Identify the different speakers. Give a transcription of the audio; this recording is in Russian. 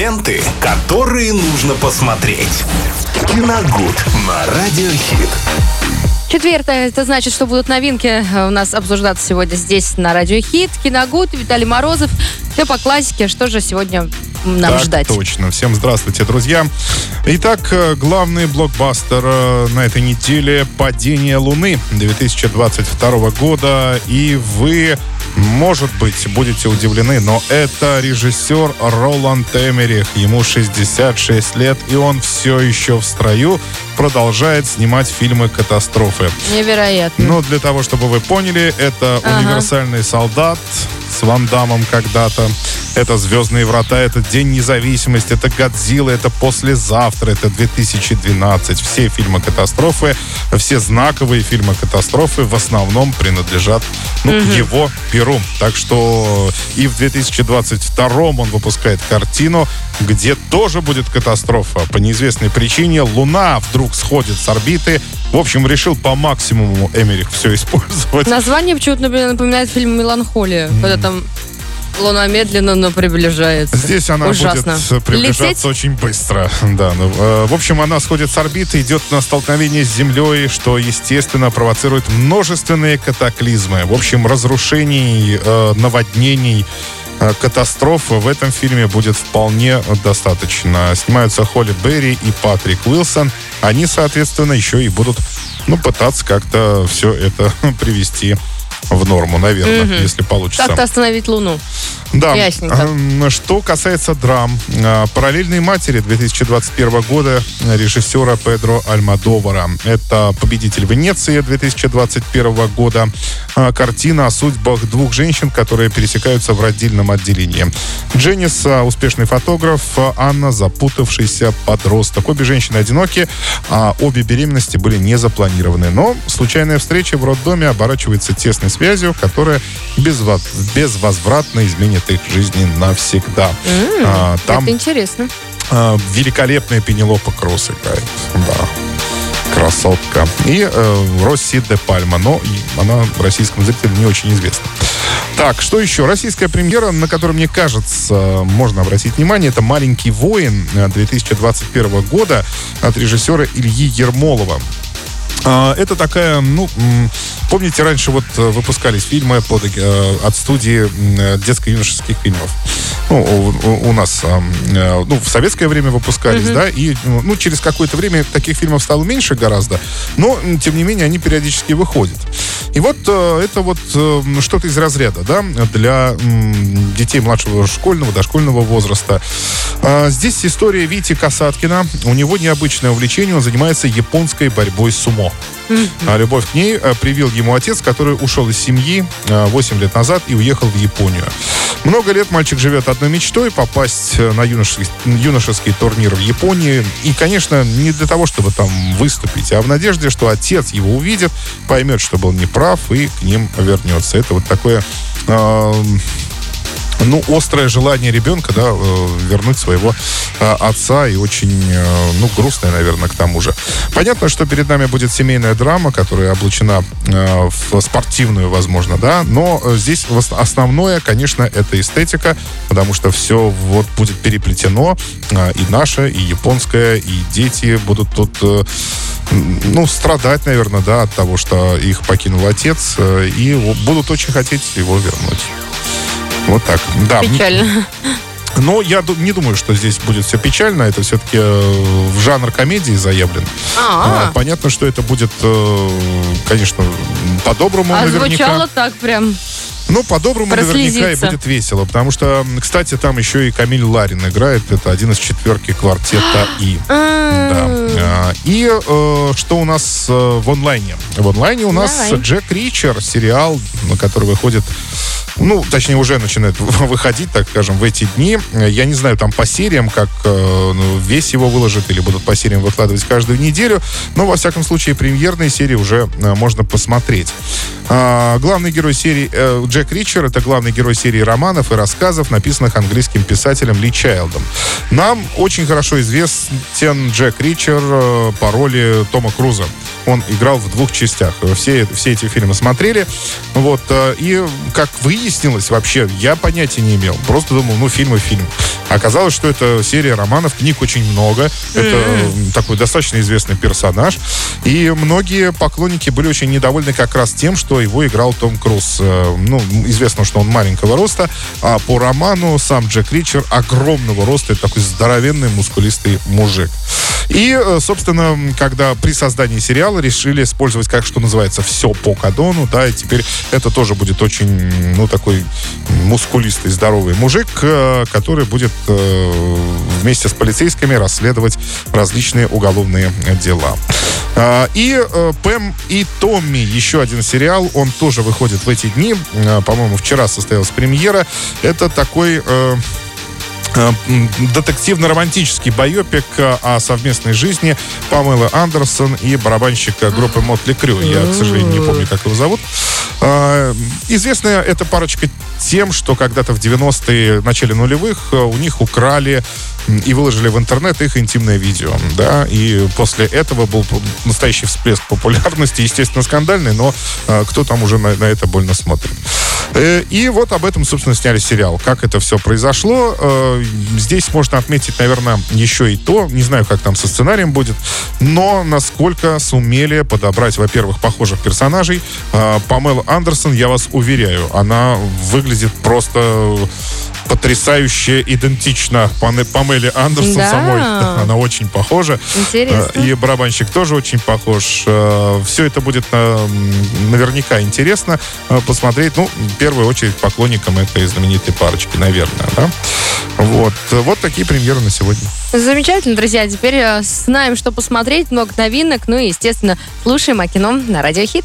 Speaker 1: Ленты, которые нужно посмотреть. Киногуд на Радиохит.
Speaker 2: Четвертое, это значит, что будут новинки э, у нас обсуждаться сегодня здесь на Радио Хит. Киногуд, Виталий Морозов. Все по классике. Что же сегодня нам
Speaker 3: так
Speaker 2: ждать?
Speaker 3: точно. Всем здравствуйте, друзья. Итак, э, главный блокбастер э, на этой неделе «Падение Луны» 2022 года. И вы, может быть, будете удивлены, но это режиссер Роланд Эмерих. Ему 66 лет, и он все еще в строю продолжает снимать фильмы катастрофы.
Speaker 2: Невероятно.
Speaker 3: Но для того, чтобы вы поняли, это
Speaker 2: Ага.
Speaker 3: универсальный солдат с Ван Дамом когда-то. Это «Звездные врата», это «День независимости», это «Годзилла», это «Послезавтра», это 2012. Все фильмы катастрофы, все знаковые фильмы катастрофы в основном принадлежат ну, его перу. Так что и в 2022 он выпускает картину, где тоже будет катастрофа. По неизвестной причине Луна вдруг сходит с орбиты. В общем, решил по максимуму Эмерих все использовать.
Speaker 2: Название почему-то напоминает фильм «Меланхолия», когда там Луна медленно, но приближается.
Speaker 3: Здесь она
Speaker 2: Ужасно.
Speaker 3: будет приближаться
Speaker 2: Лететь?
Speaker 3: очень быстро. Да, ну, э, в общем, она сходит с орбиты, идет на столкновение с Землей, что, естественно, провоцирует множественные катаклизмы. В общем, разрушений, э, наводнений, э, катастроф в этом фильме будет вполне достаточно. Снимаются Холли Берри и Патрик Уилсон. Они, соответственно, еще и будут ну, пытаться как-то все это привести в норму, наверное, если получится.
Speaker 2: Как-то остановить Луну.
Speaker 3: Да.
Speaker 2: Ясненько.
Speaker 3: Эм, Что касается драм, э, «Параллельные матери» 2021 года режиссера Педро Альмадовара. Это «Победитель Венеции» 2021 года. Э, Картина о судьбах двух женщин, которые пересекаются в родильном отделении. Дженнис э, – успешный фотограф, э, Анна – запутавшийся подросток. Обе женщины одиноки, а обе беременности были не запланированы. Но случайная встреча в роддоме оборачивается тесной связью, которая безво- безвозвратно изменит их жизни навсегда. А, там
Speaker 2: Это интересно.
Speaker 3: а, великолепная Пенелопа Кросс играет. Да. Красотка. И э, Росси де Пальма. Но она российскому зрителю не очень известна. Так, что еще? Российская премьера, на которую, мне кажется, можно обратить внимание, это «Маленький воин» э, 2021 года от режиссера Ильи Ермолова. А, Это такая, ну, помните, раньше вот э, выпускались фильмы под, э, от студии э, детско-юношеских фильмов. Ну, у, у- нас, э, ну, в советское время выпускались, да, и, ну, через какое-то время таких фильмов стало меньше гораздо, но, тем не менее, они периодически выходят. И вот это вот что-то из разряда, да, для детей младшего школьного, дошкольного возраста. А, Здесь история Вити Касаткина. У него необычное увлечение, он занимается японской борьбой сумо. А любовь к ней э, привил ему отец, который ушел из семьи э, 8 лет назад и уехал в Японию. Много лет мальчик живет одной мечтой попасть э, на юношеский, юношеский турнир в Японии. И, конечно, не для того, чтобы там выступить, а в надежде, что отец его увидит, поймет, что был неправ и к ним вернется. Это вот такое эм, ну, острое желание ребенка, да, э, вернуть своего э, отца и очень, э, ну, грустное, наверное, к тому же. Понятно, что перед нами будет семейная драма, которая облачена э, в спортивную, возможно, да, но здесь основное, конечно, это эстетика, потому что все вот будет переплетено, и наше, и японское, и дети будут тут ну, страдать, наверное, да, от того, что их покинул отец, и будут очень хотеть его вернуть. Вот так. Да.
Speaker 2: Печально.
Speaker 3: Но я не думаю, что здесь будет все печально. Это все-таки э, в жанр комедии заявлен. А,
Speaker 2: А,
Speaker 3: понятно, что это будет, э, конечно, по-доброму
Speaker 2: а
Speaker 3: наверняка.
Speaker 2: звучало так прям.
Speaker 3: Ну, по-доброму наверняка и будет весело. Потому что, кстати, там еще и Камиль Ларин играет. Это один из четверки квартета И. Да.
Speaker 2: А,
Speaker 3: А, И э, что у нас э, в онлайне? В онлайне у нас
Speaker 2: Давай.
Speaker 3: Джек Ричер, сериал, на который выходит, ну, точнее, уже начинает выходить, так скажем, в эти дни. Э, Я не знаю, там по сериям, как э, ну, весь его выложат или будут по сериям выкладывать каждую неделю, но, во всяком случае, премьерные серии уже э, можно посмотреть. А, главный герой серии э, Джек Джек Ричер — это главный герой серии романов и рассказов, написанных английским писателем Ли Чайлдом. Нам очень хорошо известен Джек Ричер э, по роли Тома Круза. Он играл в двух частях. Все, все эти фильмы смотрели. Вот, э, и, как выяснилось, вообще, я понятия не имел. Просто думал, ну, фильм и фильм. Оказалось, что это серия романов, книг очень много. Это mm-hmm. такой достаточно известный персонаж. И многие поклонники были очень недовольны как раз тем, что его играл Том Круз. Ну, известно, что он маленького роста, а по роману сам Джек Ричер огромного роста. Это такой здоровенный, мускулистый мужик. И, э, собственно, когда при создании сериала решили использовать, как что называется, все по кадону, да, и теперь это тоже будет очень, ну, такой мускулистый, здоровый мужик, э, который будет э, вместе с полицейскими расследовать различные уголовные дела. А, и Пэм и Томми, еще один сериал, он тоже выходит в эти дни. По-моему, вчера состоялась премьера. Это такой Э, детективно-романтический байопик э, о совместной жизни Памелы Андерсон и барабанщика группы Мотли Крю. Я, к сожалению, не помню, как его зовут. Э, известная эта парочка тем, что когда-то в 90-е, начале нулевых у них украли и выложили в интернет их интимное видео, да, и после этого был настоящий всплеск популярности, естественно, скандальный, но кто там уже на, на это больно смотрит. Э, и вот об этом, собственно, сняли сериал. Как это все произошло. Э, здесь можно отметить, наверное, еще и то, не знаю, как там со сценарием будет, но насколько сумели подобрать, во-первых, похожих персонажей. Э, Памела Андерсон, я вас уверяю, она выглядит просто потрясающе идентично Памеле Андерсон да. самой. Она очень похожа.
Speaker 2: Интересно.
Speaker 3: И барабанщик тоже очень похож. Все это будет наверняка интересно посмотреть. Ну, в первую очередь поклонникам этой знаменитой парочки, наверное, да? Вот. Вот такие премьеры на сегодня.
Speaker 2: Замечательно, друзья. Теперь э, знаем, что посмотреть, много новинок, ну и, естественно, слушаем о кино на Радио Хит.